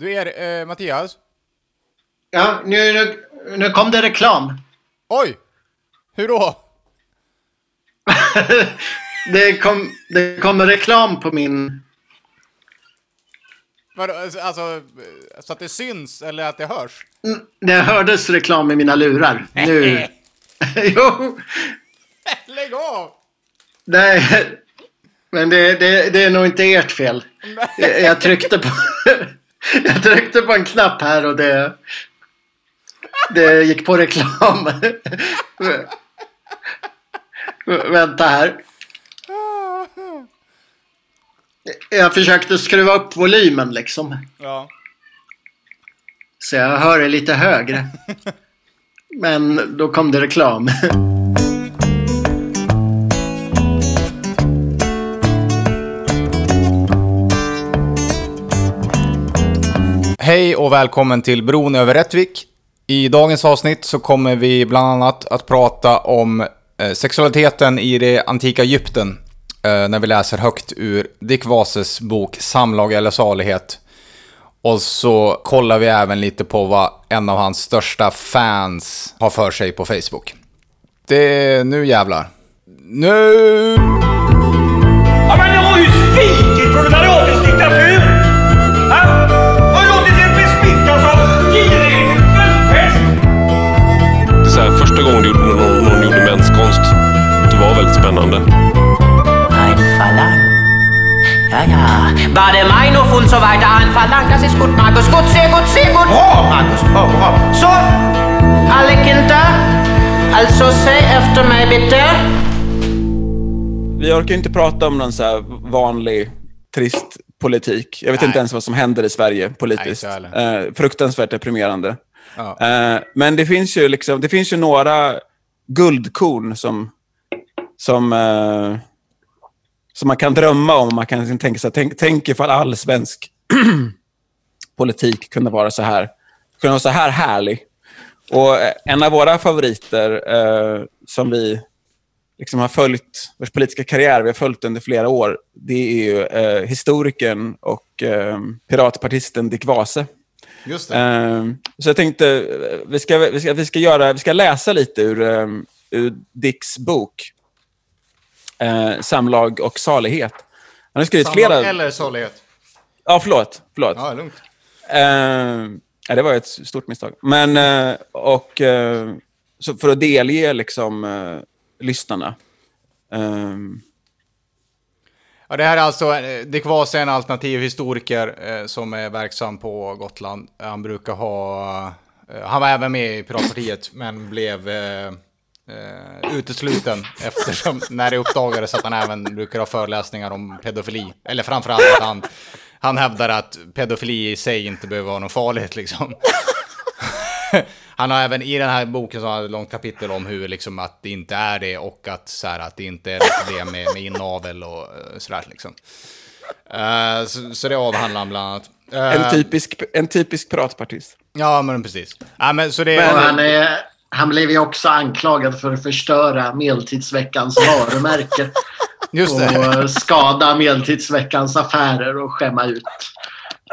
Du är eh, Mattias? Ja, nu, nu, nu kom det reklam. Oj! Hur då? det, kom, det kom reklam på min... Vadå, alltså, så att det syns eller att det hörs? Mm, det hördes reklam i mina lurar. Nu... jo! Lägg av! Nej, men det, det, det är nog inte ert fel. Jag tryckte på... jag tryckte på en knapp här och det... Det gick på reklam. Vänta här. Jag försökte skruva upp volymen liksom. Ja. Så jag hör det lite högre. Men då kom det reklam. Hej och välkommen till Bron över Rättvik. I dagens avsnitt så kommer vi bland annat att prata om eh, sexualiteten i det antika Egypten eh, när vi läser högt ur Dick Vases bok Samlag eller salighet. Och så kollar vi även lite på vad en av hans största fans har för sig på Facebook. Det är nu jävlar. Nu! Ja, men jag har ju svikit proletariatets diktatur! Ja, ja. War der Meinung und so weiter. Ein Verlangen, das ist gut, Markus. Gut, sehr gut, sehr gut. Bra, Markus. Bra, bra. Så, alle Kinder. Alltså, säg efter mig bitte. Vi orkar inte prata om någon så här vanlig trist politik. Jag vet Nej. inte ens vad som händer i Sverige Nej, politiskt. heller. eh, fruktansvärt deprimerande. Ja. Eh, men det finns ju liksom, det finns ju några guldkorn som, som, eh, som man kan drömma om. Man kan tänka sig, tänk, tänk ifall all svensk politik kunde vara så här, kunde vara så här härlig. Och eh, en av våra favoriter eh, som vi liksom har följt, vars politiska karriär vi har följt under flera år, det är ju eh, historikern och eh, piratpartisten Dick Vase. Just det. Eh, så jag tänkte, eh, vi ska, vi ska, vi ska, göra, vi ska läsa lite ur, ur Dicks bok. Eh, Samlag och salighet. Han har skrivit Samlag flera... eller salighet? Ja, förlåt. förlåt. Ja, lugnt. Eh, ja, det var ett stort misstag. Men, eh, och, eh, så för att delge liksom, eh, lyssnarna. Eh, Ja, det här är alltså Vasa är en alternativ historiker som är verksam på Gotland. Han brukar ha... Han var även med i Piratpartiet men blev eh, eh, utesluten eftersom när det uppdagades att han även brukar ha föreläsningar om pedofili. Eller framförallt att han, han hävdar att pedofili i sig inte behöver vara något farligt liksom. Han har även i den här boken så har han ett långt kapitel om hur liksom att det inte är det och att så här, att det inte är problem med, med inavel och eh, sådär liksom. Eh, så, så det avhandlar han bland annat. Eh, en, typisk, en typisk piratpartist. Ja, men precis. Ja, men så det är... han, är, han blev ju också anklagad för att förstöra Medeltidsveckans varumärke. Just det. och eh, skada Medeltidsveckans affärer och skämma ut.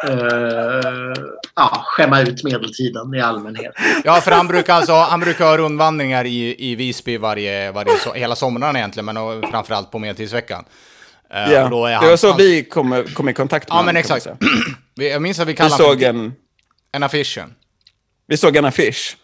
eh, ja, skämma ut medeltiden i allmänhet. Ja, för han brukar alltså, han brukar ha rundvandringar i, i Visby varje, varje so hela sommaren egentligen, men och framförallt på Medeltidsveckan. Eh, Ja. och då är det han- var så han- vi kom, kom i kontakt med Ja, honom, men kan man exakt. Vi- Jag minns att vi Vi kallade såg, honom en, en affischen. vi såg en affisch.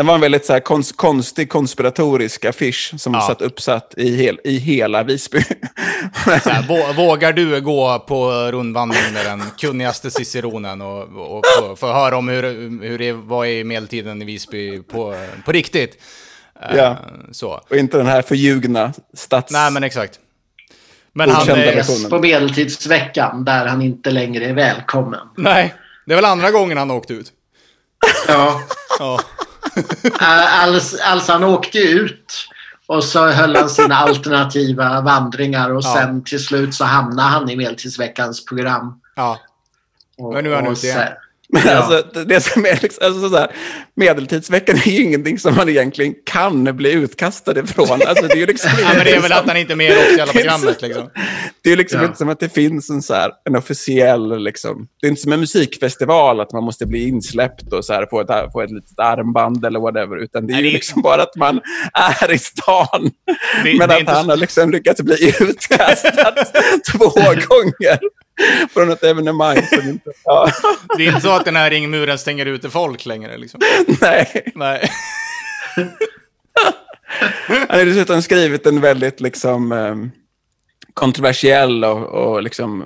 Det var en väldigt så här, konst, konstig konspiratorisk affisch som Ja. satt uppsatt i, hel, i hela Visby. Så här, vå- vågar du gå på rundvandring med den kunnigaste ciceronen och, och få, få höra om hur, hur det var i medeltiden i Visby på, på riktigt? Eh, Ja. Så. och inte den här förljugna stats... Nej, men exakt. Men han... Ses på Medeltidsveckan där han inte längre är välkommen. nej, det är väl andra gången han åkt ut. Ja. Ja. Alltså, alltså han åkte ut och så höll han sina alternativa vandringar och Ja. sen till slut så hamnade han i Medeltidsveckans program. ja. Men nu är han ute igen. Men Ja. alltså, det- som är liksom, alltså, så här, medeltidsveckan är ju ingenting som man egentligen kan bli utkastad ifrån. Alltså, det är ju liksom Ja, men det är väl att han inte är med i officiella programmet liksom. Det är ju liksom Ja. inte som att det finns en, så här, en officiell... Liksom, det är inte som en musikfestival, att man måste bli insläppt och så här, få, ett, få ett litet armband eller whatever. Utan det är Nej, ju det liksom bara att man är i stan. Det- men det att han så- har liksom lyckats bli utkastad två gånger från ett evenemang som inte... Ja, Det är inte så att den här ringmuren stänger ute folk längre liksom. nej. Nej. Han har dessutom skrivit en väldigt liksom, eh, kontroversiell och, och liksom,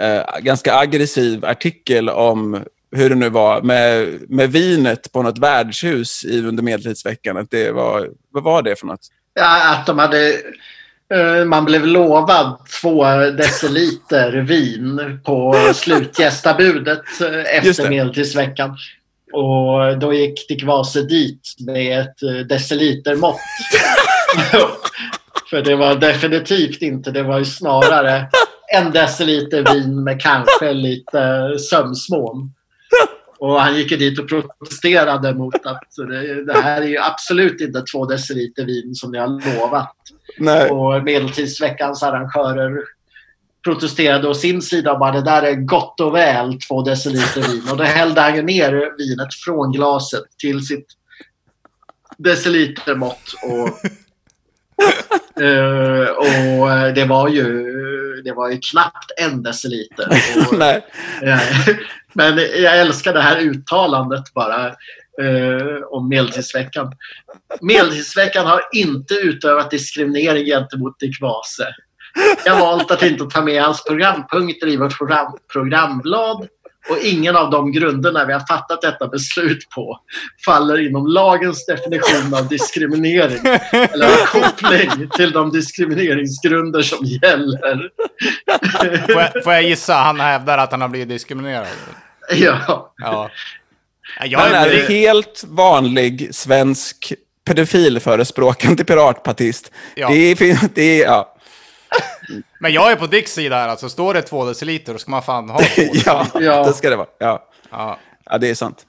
eh, ganska aggressiv artikel om hur det nu var med, med vinet på något värdshus i under medeltidsveckan. Att det var, vad var det för något? Ja, att de hade... eh, Man blev lovad två deciliter vin på slutgästabudet eh, efter medeltidsveckan. Och då gick Dick Vase dit med ett eh, decilitermått. För det var definitivt inte, det var ju snarare en deciliter vin med kanske lite sömsmån. Och han gick ju dit och protesterade mot att det, det här är ju absolut inte två deciliter vin som ni har lovat. Nej. Och medeltidsveckans arrangörer protesterade å sin sida och bara det där är gott och väl två deciliter vin. Och då hällde han ju ner vinet från glaset till sitt decilitermått. Och, eh, och det var ju det var ju knappt en deciliter. Och, Nej. Eh, Men jag älskar det här uttalandet bara eh, om medeltidsveckan. Medeltidsveckan har inte utövat diskriminering gentemot Dick Vase. Jag har valt att inte ta med hans programpunkter i vårt program, programblad och ingen av de grunderna vi har fattat detta beslut på faller inom lagens definition av diskriminering eller har koppling till de diskrimineringsgrunder som gäller. Får jag, får jag gissa? Han hävdar att han har blivit diskriminerad. Ja. Ja. Ja, Jag Han är är, en helt vanlig svensk pedofilförespråkande piratpartist. Ja. Det är, det är, ja. men jag är på Dicks sida här alltså. Står det två deciliter då ska man fan ha två. ja, Ja. det ska det vara. Ja. Ja. Ja, det är sant.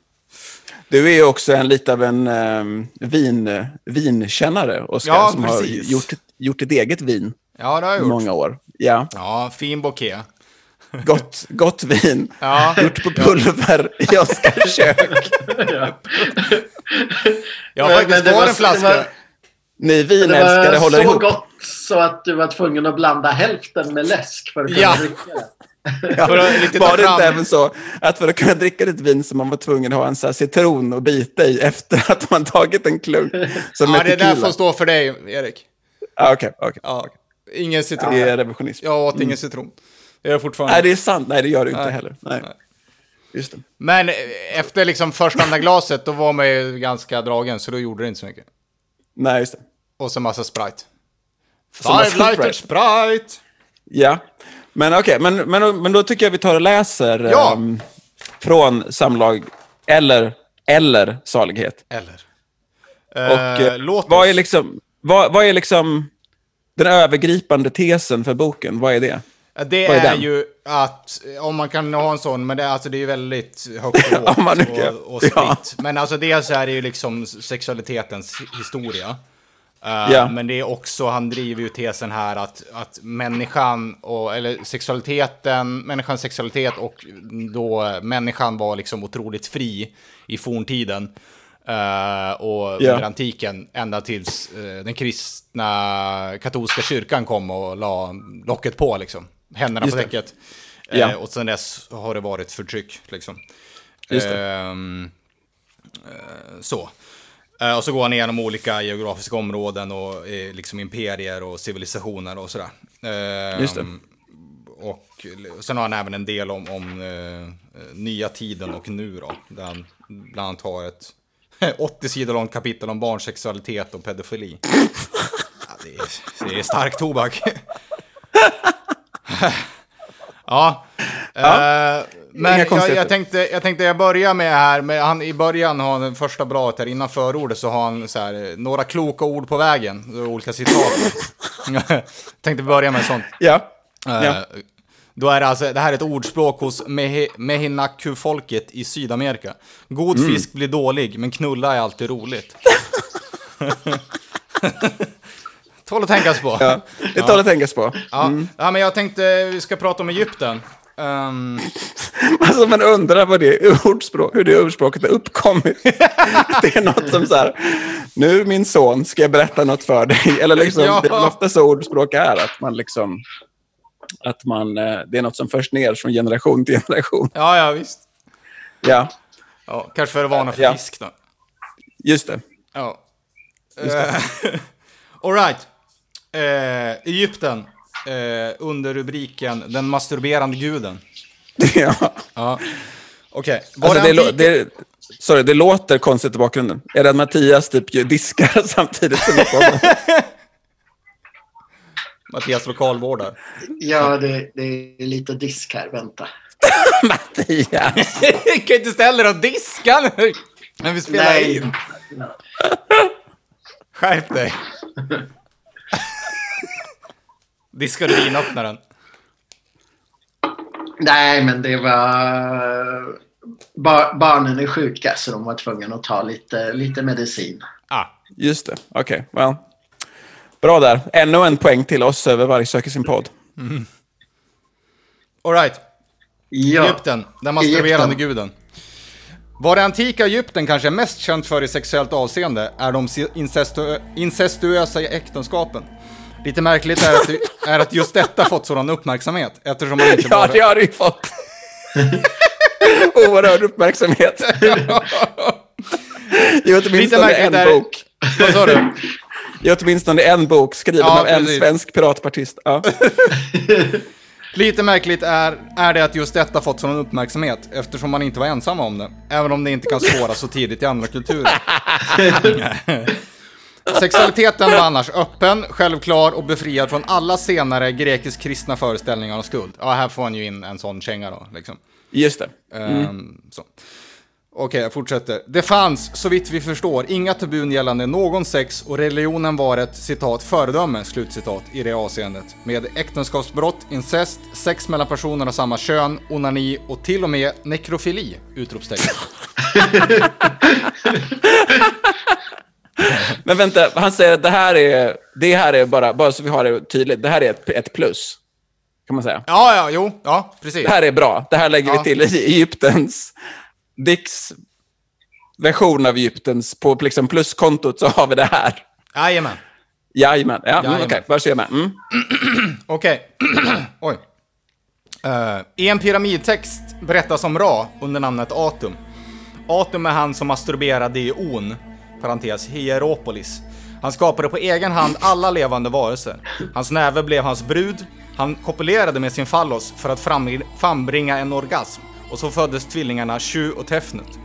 Du är ju också en lite av en um, vin, vinkännare, Oskar, Ja, som precis. har gjort, gjort ett eget vin ja, det har jag gjort. många år. Ja, Ja, fin bouquet. gott, gott vin. Ja. Gjort på pulver i Oskars kök. Jag har faktiskt det kvar var- en flaska. det var- Ni Det vinälskare var håller så ihop. gott så att du var tvungen att blanda hälften med läsk för att kunna Ja. dricka det. För att Var det inte även så att för att kunna dricka ditt vin så man var tvungen att ha en så här citron och bita i efter att man tagit en klunk? Som Ja, det där får stå för dig, Erik. Ah, Okej, okej. Ja. Ingen citron. Det är revisionism. Jag åt ingen citron. Det gör jag fortfarande. Nej, det är sant. Nej, det gör du inte Nej. heller. Nej. Nej. Just det. Men eh, efter liksom första andra glaset, då var man ju ganska dragen, så då gjorde det inte så mycket. Nej, just det. Och så massa Sprite. Five lighter Sprite! Ja, men okej, men, men, men då tycker jag vi tar och läser Ja. ehm, från Samlag eller, eller Salighet. Eller? Och Eh, låt vad, oss. är liksom, vad, vad är liksom den övergripande tesen för boken? Vad är det? Det vad är är, ju att, eh, om man kan ha en sån, men det, alltså, det är ju väldigt högt och och, och spritt. Ja. Men alltså dels är det ju liksom sexualitetens historia. Ja. Men det är också, han driver ju tesen här att, att människan, och, eller sexualiteten, människans sexualitet och då människan var liksom otroligt fri i forntiden. eh, och Ja. under antiken, ända tills eh, den kristna katolska kyrkan kom och la locket på liksom. Händerna Just på däcket. Ja. Eh, och sen dess har det varit förtryck liksom. Just det. Ehm, eh, så. Eh, och så går han igenom olika geografiska områden och eh, liksom imperier och civilisationer och sådär. Ehm, Just det. Och sen har han även en del om, om eh, nya tiden och nu då. Där han bland annat har ett 80 sidor långt kapitel om barnsexualitet och pedofili. Ja, det, är, det är stark tobak. ja. Eh, men jag, jag, tänkte, jag tänkte jag börjar med här, med han, i början har han det första bladet här, innan förordet så har han så här, eh, några kloka ord på vägen, olika citat. tänkte börja med sånt. Ja. Eh, Ja. Då är det alltså, det här är ett ordspråk hos Mehe, Mehinaku-folket i Sydamerika. God Mm. fisk blir dålig, men knulla är alltid roligt. Tål att tänkas på. Ja, det tål att tänkas på. Ja. ja, men jag tänkte vi ska prata om Egypten. Ehm, Alltså man undrar vad det ordspråk, hur det ordspråket har uppkommit. det är något som så här, nu min son ska jag berätta något för dig. Eller liksom, Ja. det är ofta så ordspråk är, att man liksom, att man, eh, det är något som förs ner från generation till generation. ja, ja, visst. Ja, Ja, kanske för att varna för Ja. fisk då. just det. Ja. Uh, Alright. Uh, Egypten. Eh, under rubriken Den masturberande guden. ja. Ja. Okej. Var Alltså, det det, lå- antik- det, sorry, det låter konstigt i bakgrunden. Är det att Mattias typ diskar samtidigt som vi poddar? Mattias lokalvårdar. Ja, det, det är lite disk här. Vänta. Mattias! kan inte ställa dig och diska nu! När vi spelar Nej. in. Skärp dig. Diskar du vinöppnaren? Nej, men det var... Bar, barnen är sjuka så de var tvungna att ta lite, lite medicin. Ah. Just det, okej. well. Bra där. Ännu en poäng till oss över varje söker sin podd. Alright. Ja, Egypten, den masturberande Egypten. guden. Vad det antika Egypten kanske är mest känt för i sexuellt avseende är de incestu incestuösa äktenskapen. Lite märkligt är att, är att just detta fått sådan uppmärksamhet, eftersom man inte Ja, bara... det har du ju fått. Oerhörd uppmärksamhet. I åtminstone Lite märkligt en är- bok. Vad sa du? I åtminstone en bok skriven Ja, av en precis. svensk piratpartist. Ja. Lite märkligt är, är det att just detta fått sådan uppmärksamhet, eftersom man inte var ensam om det. Även om det inte kan spåras så tidigt i andra kulturer. Sexualiteten var annars öppen, självklar och befriad från alla senare grekisk-kristna föreställningar om skuld. Ja, här får han ju in en sån känga då, liksom. Just det. Ehm, så. Okej, jag fortsätter. Det fanns, så vitt vi förstår, inga tabun gällande någon sex och religionen var ett citat föredöme, slutcitat, i det avseendet. Med äktenskapsbrott, incest, sex mellan personer av samma kön, onani och till och med nekrofili! Utropstecken. Men vänta, han säger att det här är, det här är bara, bara så vi har det tydligt, det här är ett, ett plus. Kan man säga. Ja, ja, jo, ja, precis. Det här är bra. Det här lägger Ja. vi till i Egyptens, Dicks version av Egyptens, på liksom pluskontot så har vi det här. Jajamän. Jajamän. Ja, mm, okej. Se med. Mm. Okej. Oj. Eh, I en pyramidtext berättas om Ra under namnet Atum. Atum är han som masturberade i On, parentes Hieropolis. Han skapade på egen hand alla levande varelser. Hans näve blev hans brud. Han kopulerade med sin fallos för att frambringa en orgasm. Och så föddes tvillingarna Shu och Tefnut.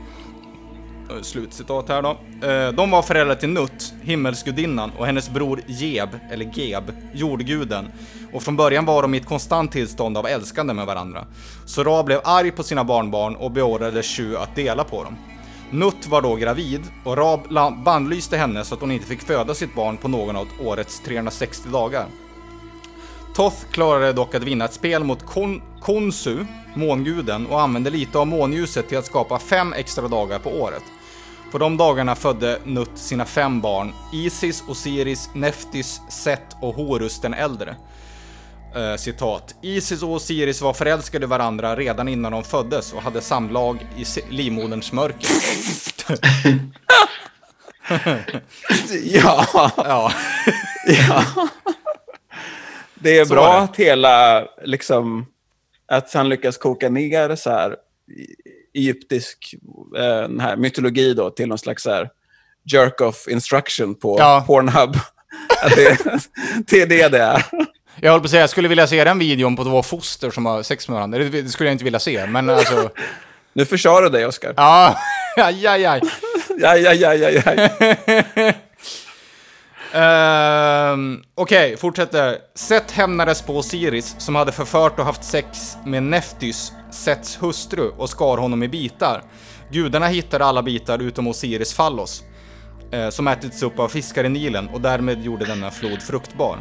Eh, slutcitat här då. Eh, de var föräldrar till Nut, himmelsgudinnan, och hennes bror Geb, eller Geb, jordguden. Och från början var de i ett konstant tillstånd av älskande med varandra. Så Ra blev arg på sina barnbarn och beordrade Shu att dela på dem. Nutt var då gravid och Rab bannlyste henne så att hon inte fick föda sitt barn på någon av årets 360 dagar. Toth klarade dock att vinna ett spel mot Kon Konsu, månguden, och använde lite av månljuset till att skapa fem extra dagar på året. På de dagarna födde Nutt sina fem barn, Isis, Osiris, Neftis, Set och Horus den äldre. Eh, citat. Isis och Osiris var förälskade i varandra redan innan de föddes och hade samlag i livmoderns mörker. Ja, Ja. ja. Det är Så bra det. att hela, liksom, att han lyckas koka ner så här egyptisk eh, här mytologi då till någon slags så här jerk-off instruction på Ja. Pornhub. Att det, det är det det är. Jag håller på att säga, jag skulle vilja se den videon på två foster som har sex med varandra. Det, det skulle jag inte vilja se, men alltså... Nu försade du dig, Oskar. Ja, aj, aj, aj. Aj, aj, aj, aj, aj. Ehm, Okej, fortsätter. Seth hämnades på Osiris som hade förfört och haft sex med Neftys, Sets hustru, och skar honom i bitar. Gudarna hittade alla bitar utom Osiris fallos, eh, som ätits upp av fiskar i Nilen och därmed gjorde denna flod fruktbar.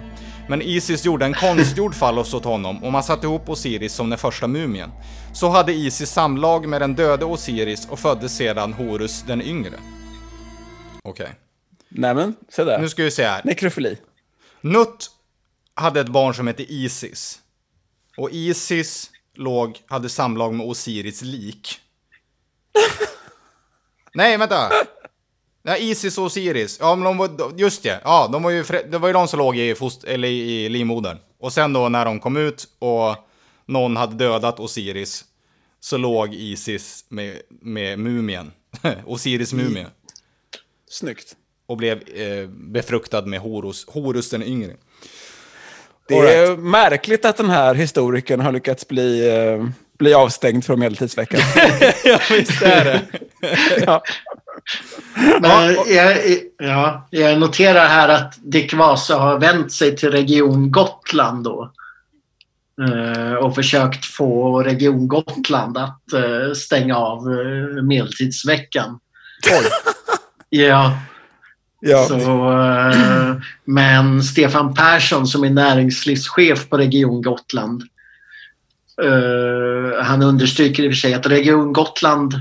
Men Isis gjorde en konstgjord fallos åt honom och man satte ihop Osiris som den första mumien. Så hade Isis samlag med den döde Osiris och födde sedan Horus den yngre. Okej, Nämen, se där. nu ska vi se här. Nekrofili. Nut hade ett barn som hette Isis. Och Isis låg, hade samlag med Osiris lik. Nej, vänta. Nej, Isis och Osiris. Ja, men de var, just det. Ja, de var ju, det var ju de som låg i, fost, eller i livmodern. Och sen då när de kom ut och någon hade dödat Osiris så låg Isis med, med mumien. Osiris mumie. Snyggt. Och blev eh, befruktad med Horus, Horus den yngre. Det är märkligt att den här historikern har lyckats bli, eh, bli avstängd från Medeltidsveckan. ja, visst är det. ja. Men jag, ja, jag noterar här att Dick Vasa har vänt sig till Region Gotland då. Eh, och försökt få Region Gotland att eh, stänga av eh, medeltidsveckan. Oj. Ja, Ja. så, men Stefan Persson som är näringslivschef på Region Gotland. han understryker i och för sig att Region Gotland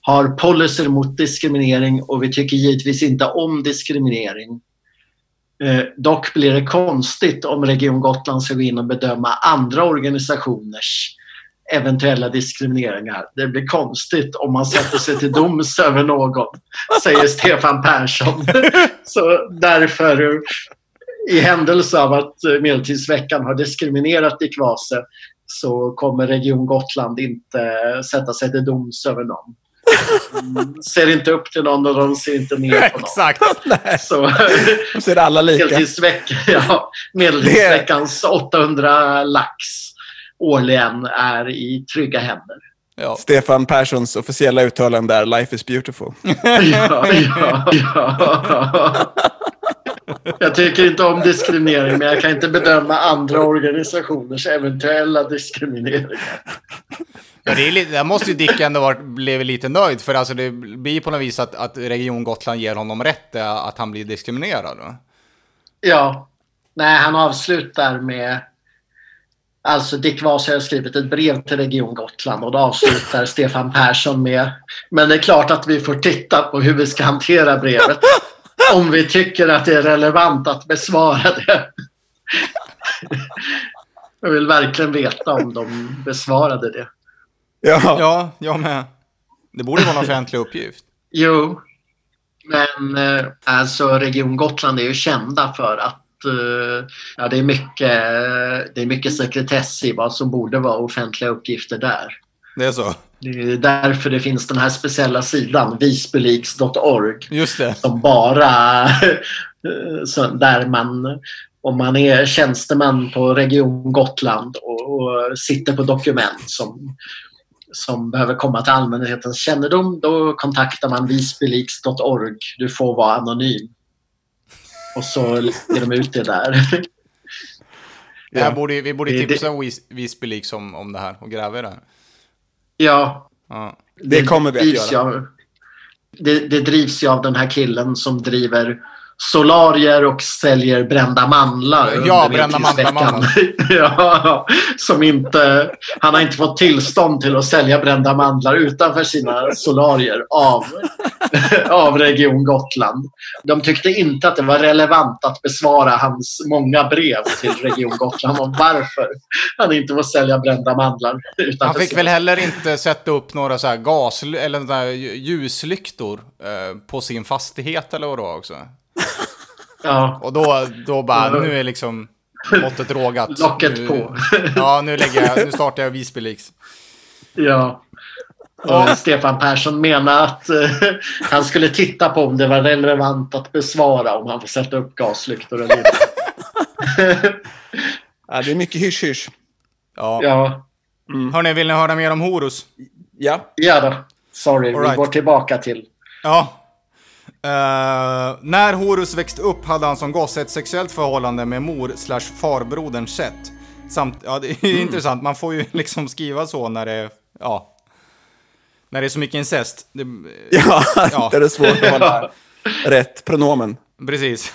har policy mot diskriminering och vi tycker givetvis inte om diskriminering. Eh, dock blir det konstigt om Region Gotland ska gå in och bedöma andra organisationers eventuella diskrimineringar. Det blir konstigt om man sätter sig till doms över någon, säger Stefan Persson. Så därför, i händelse av att Medeltidsveckan har diskriminerat Dick Vase så kommer Region Gotland inte sätta sig till doms över någon. Ser inte upp till någon och de ser inte ner på någon. Exakt. Så, De ser alla lika. Medeltidsveck, ja, Medeltidsveckans 800 lax årligen är i trygga händer. Ja. Stefan Perssons officiella uttalande är “Life is beautiful”. Ja, ja, ja. Jag tycker inte om diskriminering men jag kan inte bedöma andra organisationers eventuella diskrimineringar. Ja, det är lite, där måste ju Dick ändå varit, blev lite nöjd, för alltså det blir på något vis att, att Region Gotland ger honom rätt, eh, att han blir diskriminerad. Då. Ja, nej han avslutar med Alltså Dick Vasa har skrivit ett brev till Region Gotland och då avslutar Stefan Persson med Men det är klart att vi får titta på hur vi ska hantera brevet. Om vi tycker att det är relevant att besvara det. Jag vill verkligen veta om de besvarade det. Ja. Ja, jag med. Det borde vara en offentlig uppgift. Jo, men eh, alltså Region Gotland är ju kända för att eh, ja, det, är mycket, det är mycket sekretess i vad som borde vara offentliga uppgifter där. Det är så. Det är därför det finns den här speciella sidan, visbyleaks.org, Just det. som bara... eh, där man, om man är tjänsteman på Region Gotland och, och sitter på dokument som, som behöver komma till allmänhetens kännedom, då kontaktar man visbyleaks.org. Du får vara anonym. Och så lägger de ut det där. Det borde, vi borde tipsa Vis- Visby Leaks om, om det här och gräva i det här. Ja, Ja. Det kommer vi att drivs göra. av- det, det drivs ju av den här killen som driver solarier och säljer brända mandlar. Ja, brända ja, som inte, han har inte fått tillstånd till att sälja brända mandlar utanför sina solarier av, av Region Gotland. De tyckte inte att det var relevant att besvara hans många brev till Region Gotland om varför han inte får sälja brända mandlar. Han fick väl heller inte sätta upp några så gas eller ljuslyktor eh, på sin fastighet eller vad det var också. Ja, Och då, då bara, nu är liksom måttet rågat. Locket nu, på. Ja, nu, lägger jag, nu startar jag Visby Leaks. Ja. Och Stefan Persson menar att eh, han skulle titta på om det var relevant att besvara om han får sätta upp gaslyktor eller inte. Ja, det är mycket hysch-hysch. Ja. Ja, Hörni, vill ni höra mer om Horus? Ja. ja då. Sorry, All vi right. går tillbaka till... Ja. Eh, när Horus växte upp hade han som gosse ett sexuellt förhållande med mor slash farbrodern Seth. Samt, ja det är Mm. intressant, man får ju liksom skriva så när det, ja. När det är så mycket incest. Det, Ja, Ja. det är svårt att hålla rätt pronomen. Precis.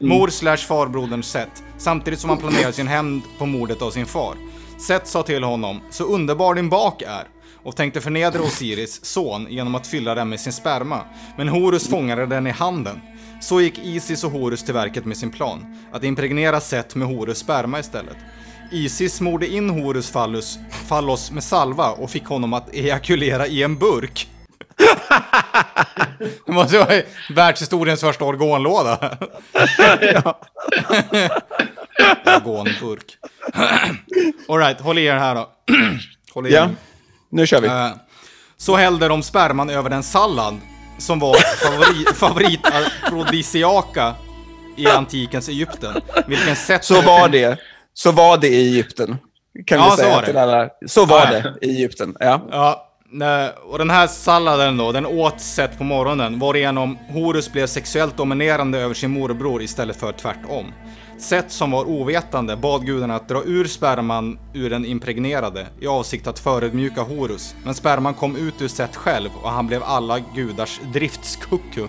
Mor slash farbrodern Seth. Samtidigt som han planerar sin hämnd på mordet av sin far. Seth sa till honom, så underbar din bak är. Och tänkte förnedra Osiris son genom att fylla den med sin sperma. Men Horus fångade den i handen. Så gick Isis och Horus till verket med sin plan. Att impregnera Seth med Horus sperma istället. Isis smorde in Horus fallus, fallos med salva och fick honom att ejakulera i en burk. Det måste vara världshistoriens första organlåda. Organburk. Alright, håll i er här då. Håll i er. Yeah nu kör vi. Eh, Så hällde de sperman över den sallad som var favori, favoritafrodisiaka i antikens Egypten. Vilken sätt Så var det. Så var det i Egypten. Kan Ja, vi säga till alla. Så var Ja, det i Egypten. Ja. Ja, och den här salladen då, den åts sett på morgonen, varigenom Horus blev sexuellt dominerande över sin morbror istället för tvärtom. Seth som var ovetande bad gudarna att dra ur sperman ur den impregnerade i avsikt att förödmjuka Horus. Men sperman kom ut ur Seth själv och han blev alla gudars driftskucku.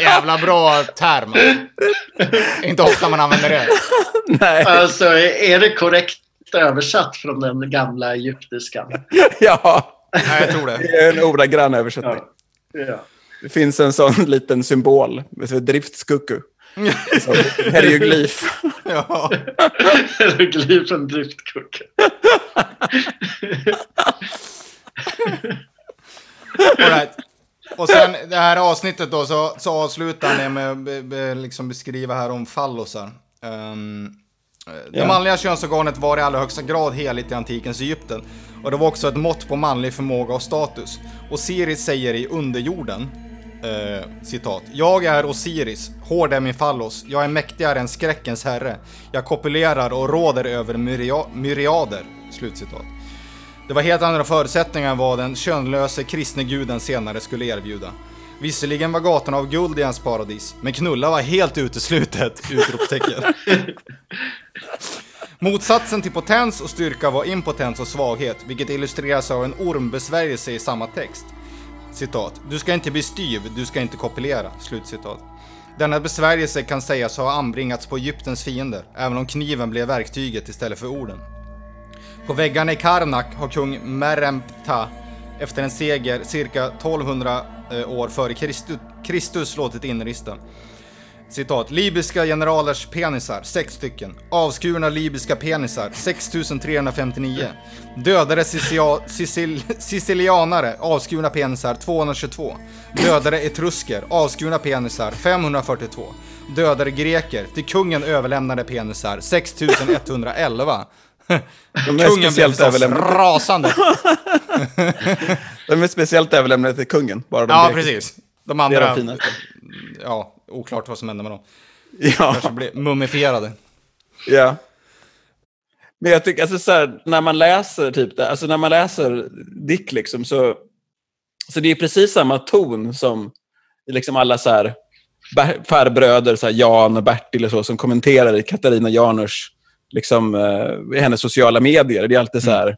Jävla bra term. Inte ofta man använder det. Nej. Alltså, är det korrekt översatt från den gamla egyptiskan? Ja, Nej, jag tror det. det är en ordagrant översättning. Ja. ja. Det finns en sån liten symbol. Driftskucku. Som Hieroglyf. Ja. Glyfen driftkucka. All right. Och sen det här avsnittet då så, så avslutar han det med att liksom beskriva här om fallosar. Um, det Ja. manliga könsorganet var i allra högsta grad heligt i antikens Egypten. Och det var också ett mått på manlig förmåga och status. Osiris säger i Underjorden, eh, citat. Jag är Osiris, hård är min fallos, jag är mäktigare än skräckens herre. Jag kopulerar och råder över myria- myriader. Slutcitat. Det var helt andra förutsättningar än vad den könlöse kristne guden senare skulle erbjuda. Visserligen var gatorna av guld i hans paradis, men knulla var helt uteslutet! Utropstecken. Motsatsen till potens och styrka var impotens och svaghet, vilket illustreras av en ormbesvärjelse i samma text. Citat. Du ska inte bli styv, du ska inte kopulera. Slutcitat. Denna besvärjelse kan sägas ha anbringats på Egyptens fiender, även om kniven blev verktyget istället för orden. På väggarna i Karnak har kung Merempta efter en seger cirka 1200 eh, år före Kristus, Kristus låtit inrista. Citat. Libyska generalers penisar, sex stycken. Avskurna libyska penisar, 6359. Dödade Sicil, sicilianare, avskurna penisar, 222. Dödade etrusker, avskurna penisar, 542. Dödade greker, till kungen överlämnade penisar, 6111. De är Kungen blev överlämnade. rasande. De är speciellt överlämnade till kungen. Bara de Ja, precis. De andra, de ja, oklart vad som hände med dem. Ja. Kanske blev mumifierade. Ja. Men jag tycker, alltså så här, när man läser typ det, alltså när man läser Dick liksom så, så det är precis samma ton som liksom alla så här farbröder, så här Jan och Bertil och så, som kommenterar i Katarina Janers, liksom, eh, i hennes sociala medier. Det är alltid så här,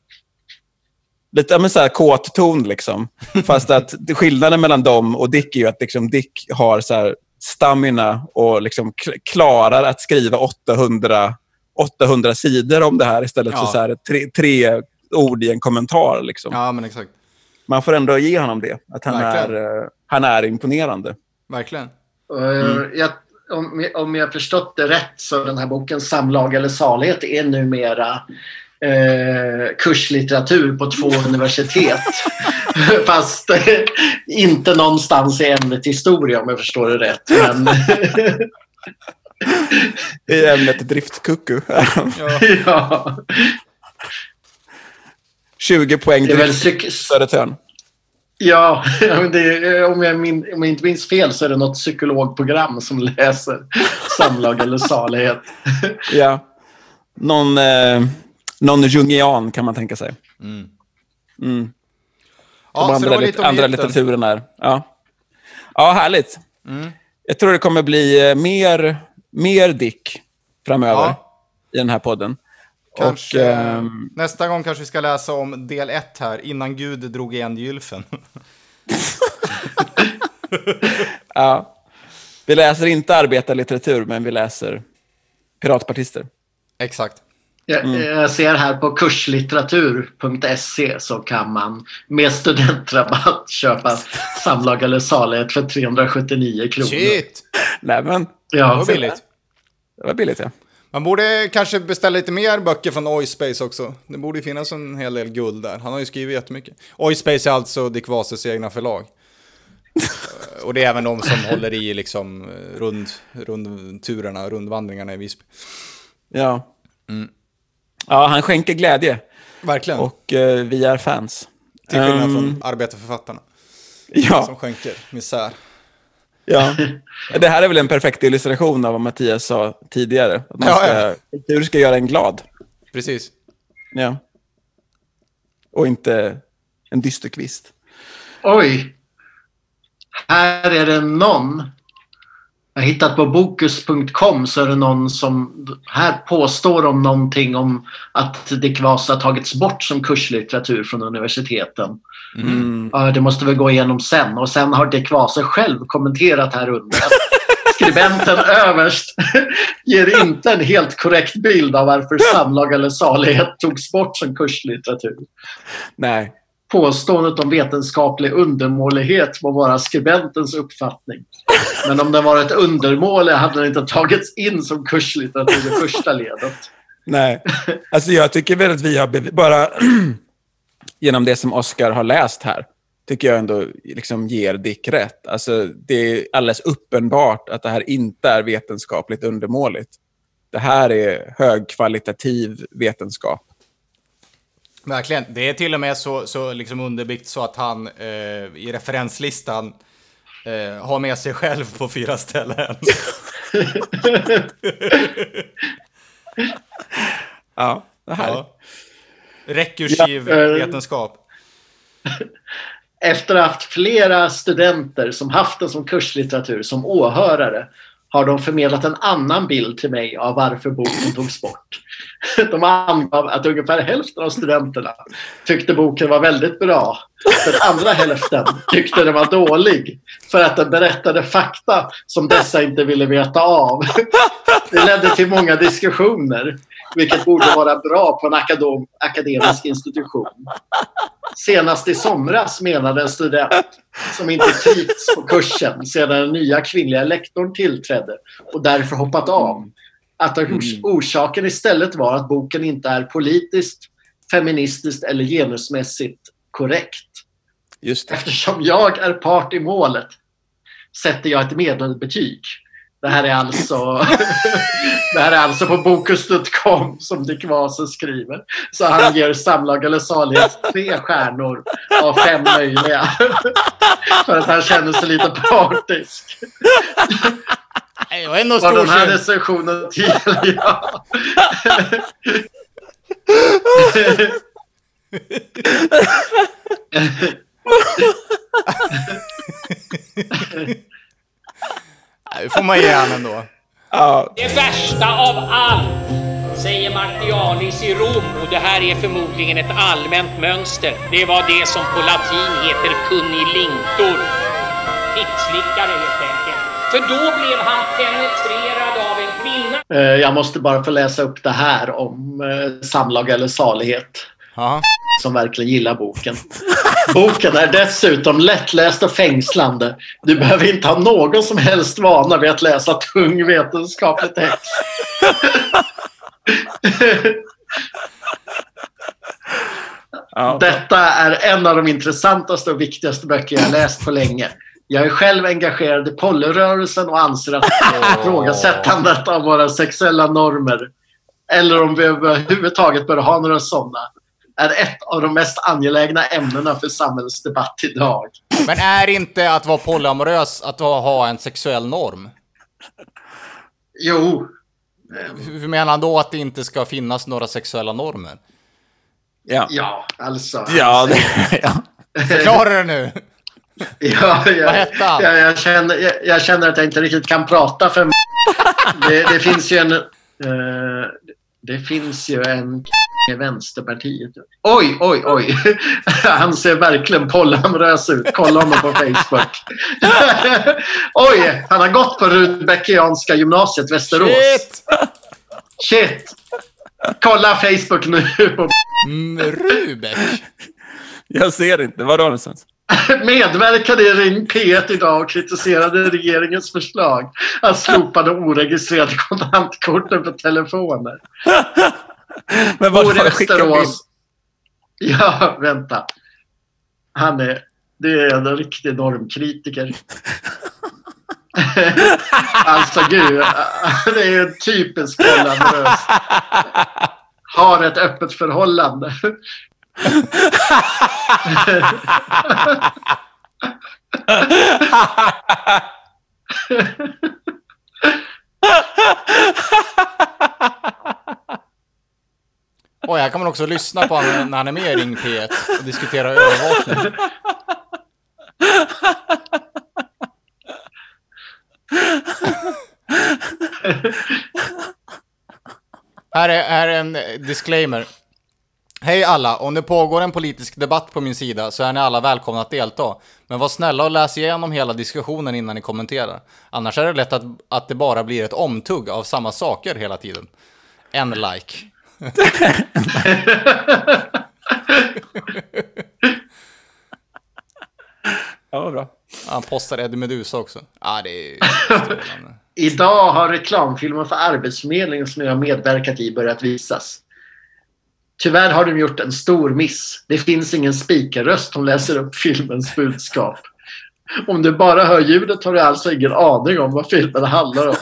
lite ja, men så här kåt ton liksom. Fast att skillnaden mellan dem och Dick är ju att liksom Dick har så här stamina och liksom klarar att skriva 800, 800 sidor om det här istället Ja. för så här tre, tre ord i en kommentar. Liksom. Ja, men exakt. Man får ändå ge honom det, att han, är, Verkligen. eh, han är imponerande. Verkligen. Eh, Jag, om, om jag förstått det rätt så den här boken Samlag eller salighet är numera eh, kurslitteratur på två universitet. Fast eh, inte någonstans i ämnet historia om jag förstår det rätt. Men, I ämnet driftkucku. Ja. ja, 20 poäng drift, Södertörn. Ja, men det, om, jag min, om jag inte minns fel så är det något psykologprogram som läser samlag eller salighet. Ja. Någon, eh, någon jungian kan man tänka sig. Mm. Mm. Ja, det andra, lite andra litteraturen är. Ja. ja, härligt. Mm. Jag tror det kommer bli eh, mer, mer Dick framöver Ja. i den här podden. Kanske, Och, ehm, Nästa gång kanske vi ska läsa om del 1 här, innan Gud drog igen gylfen. Ja. Vi läser inte arbetarlitteratur, men vi läser piratpartister. Exakt. Jag, jag ser här på kurslitteratur.se så kan man med studentrabatt köpa samlag eller salighet för 379 kronor. Shit! Nej, men Det Ja, var billigt. det var billigt, ja. Man borde kanske beställa lite mer böcker från Oyspace också. Det borde ju finnas en hel del guld där. Han har ju skrivit jättemycket. Oyspace är alltså Dick Vases egna förlag. Eh, Och det är även de som håller i liksom eh, rund, rundturerna, rundvandringarna i Visby. Ja. Ja, han skänker glädje. Verkligen. Och eh, vi är fans. Till skillnad Ehm, från arbetarförfattarna Ja, som skänker misär. Ja. Det här är väl en perfekt illustration av vad Mattias sa tidigare. Att man Ja, ska, ja. Kultur ska göra en glad. Precis. Ja. Och inte en dysterkvist. Oj! Här är det någon. Jag hittat på bokus.com så är det någon som här påstår om någonting om att Dick Vasa tagits bort som kurslitteratur från universiteten. Mm. Det måste vi gå igenom sen. Och sen har Dick Vasa själv kommenterat här under skribenten överst ger inte en helt korrekt bild av varför samlag eller salighet togs bort som kurslitteratur. Nej. Påståendet om vetenskaplig undermålighet må vara skribentens uppfattning. Men om den varit undermålig hade den inte tagits in som kurslitteratur i första ledet. Nej. Alltså jag tycker väl att vi har bara genom det som Oscar har läst här, tycker jag ändå liksom ger Dick rätt. Alltså det är alldeles uppenbart att det här inte är vetenskapligt undermåligt. Det här är högkvalitativ vetenskap. Verkligen. Det är till och med så, så liksom underbyggt så att han eh, i referenslistan eh, har med sig själv på fyra ställen. Ja, det här. ja. Rekursiv Ja, eh, vetenskap. Efter att ha haft flera studenter som haft den som kurslitteratur som åhörare har de förmedlat en annan bild till mig av varför boken togs bort. De angav att ungefär hälften av studenterna tyckte boken var väldigt bra. Den andra hälften tyckte den var dålig för att den berättade fakta som dessa inte ville veta av. Det ledde till många diskussioner, vilket borde vara bra på en akadom, akademisk institution. Senast i somras menade en student som inte trivts på kursen sedan den nya kvinnliga lektorn tillträdde och därför hoppat av. Att ors- orsaken istället var att boken inte är politiskt, feministiskt eller genusmässigt korrekt. Eftersom jag är part i målet sätter jag ett medelbetyg. Det här är alltså, det här är alltså på bokus.com som Dick Vasa skriver. Så han ger samlag eller salighet tre stjärnor av fem möjliga. För att han känner sig lite partisk. Det var ändå Vad den här recensionen till. Ja. Ge han ändå. Ja, Det värsta av allt, säger Martialis i Rom och det här är förmodligen ett allmänt mönster. Det var det som på latin heter kunnilintor. Fittslickare helt enkelt. För då blev han penetrerad av en kvinna. Eh, Jag måste bara få läsa upp det här om eh, samlag eller salighet. Ja. Som verkligen gillar boken. Boken är dessutom lättläst och fängslande. Du behöver inte ha någon som helst vana vid att läsa tung vetenskaplig text. Detta är en av de intressantaste och viktigaste böcker jag läst på länge. Jag är själv engagerad i polyrörelsen och anser att ifrågasättandet av våra sexuella normer eller om vi överhuvudtaget bör ha några sådana är ett av de mest angelägna ämnena för samhällsdebatt idag. Men är inte att vara polyamorös att ha, en sexuell norm? Jo, Hur menar han då att det inte ska finnas några sexuella normer? Ja. ja, alltså. Ja, det, ja. Förklara det nu! Ja, jag, Vad hette han? Jag, jag, känner, jag, jag känner att jag inte riktigt kan prata för det, det finns ju en... eh, Det finns ju en i Vänsterpartiet. Oj, oj, oj. Han ser verkligen pollamrös ut. Kolla honom på Facebook. oj, han har gått på Rudbeckianska gymnasiet Västerås. Shit! Shit. Kolla Facebook nu. Mm, Rubek. Jag ser inte. Var då någonstans? Medverkade i Ring P1 idag och kritiserade regeringens förslag att slopa de oregistrerade kontantkorten på telefoner. Men Bor var? Västerås. Ja, vänta. Han är, det är en riktig normkritiker. alltså gud, det är en typisk Hollandrös. Har ett öppet förhållande. Och här kan man också lyssna på honom när han är med i Ring P1 och diskutera övervakning. Här är, här är en disclaimer. Hej alla, om det pågår en politisk debatt på min sida så är ni alla välkomna att delta. Men var snälla och läs igenom hela diskussionen innan ni kommenterar. Annars är det lätt att, att det bara blir ett omtugg av samma saker hela tiden. En like. Ja, vad bra. Han postar Eddie Meduza också. Ja, det är. Idag har reklamfilmer för Arbetsförmedlingen som jag har medverkat i börjat visas. Tyvärr har de gjort en stor miss. Det finns ingen speakerröst som läser upp filmens budskap. Om du bara hör ljudet har du alltså ingen aning om vad filmen handlar om.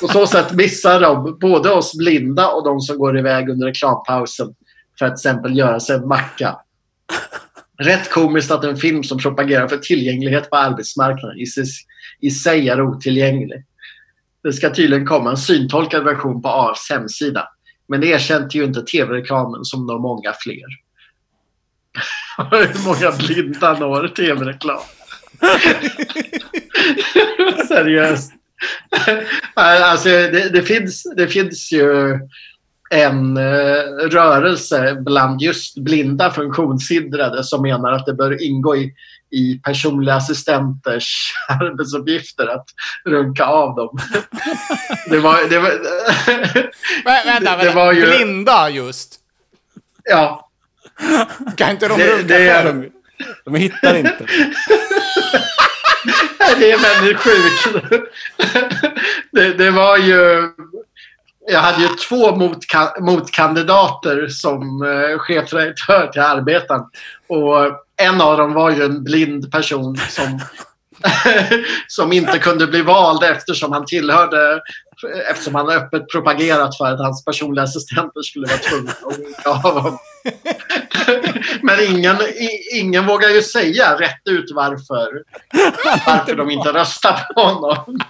På så sätt missar de både oss blinda och de som går iväg under reklampausen för att till exempel göra sig en macka. Rätt komiskt att en film som propagerar för tillgänglighet på arbetsmarknaden i sig, i sig är otillgänglig. Det ska tydligen komma en syntolkad version på AFs hemsida. Men det erkände ju inte tv-reklamen som når många fler. Hur många blinda når tv-reklam? Seriöst. Alltså, det, det, finns, det finns ju en eh, rörelse bland just blinda funktionshindrade som menar att det bör ingå i, i personliga assistenters arbetsuppgifter att runka av dem. det var... Det var Vä- vänta, Det- det vänta. var ju- Blinda just. ja, Kan inte de det, runka det, för är, dem? De, de hittar inte. det är väldigt sjukt. det, det var ju... Jag hade ju två motka- motkandidater som eh, chefredaktör till Arbetaren. Och en av dem var ju en blind person som, som inte kunde bli vald eftersom han tillhörde eftersom han öppet propagerat för att hans personliga assistenter skulle vara tvungna att vinka av honom. Men ingen, ingen vågar ju säga rätt ut varför, varför de inte röstar på honom.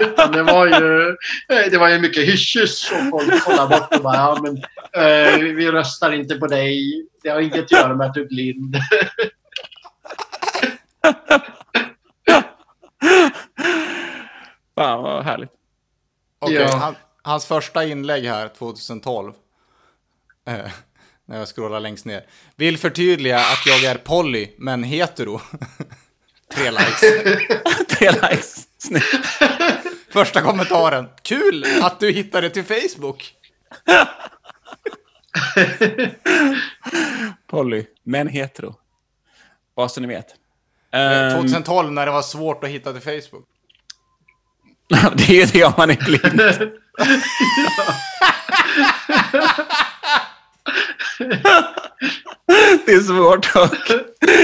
Utan det var ju, eh, det var ju mycket hyschys och folk kollade bort och bara ja, men, eh, vi röstar inte på dig. Det har inget att göra med att du är blind. Fan vad härligt. Okej, Ja. han, hans första inlägg här, 2012. Eh, när jag scrollar längst ner. Vill förtydliga att jag är poly, men hetero. Tre likes. Tre likes. Snyggt. Första kommentaren. Kul att du hittade till Facebook. Polly, men hetero. Bara så ni vet. Eh, Ehm, 2012 när det var svårt att hitta till Facebook. det är ju det om man är blind. Det är svårt att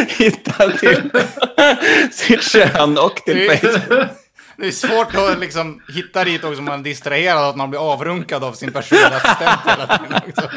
hitta till sitt kön och till Facebook. Det är svårt att liksom hitta dit också om man är distraherad och att man blir avrunkad av sin personliga assistent hela tiden. Också.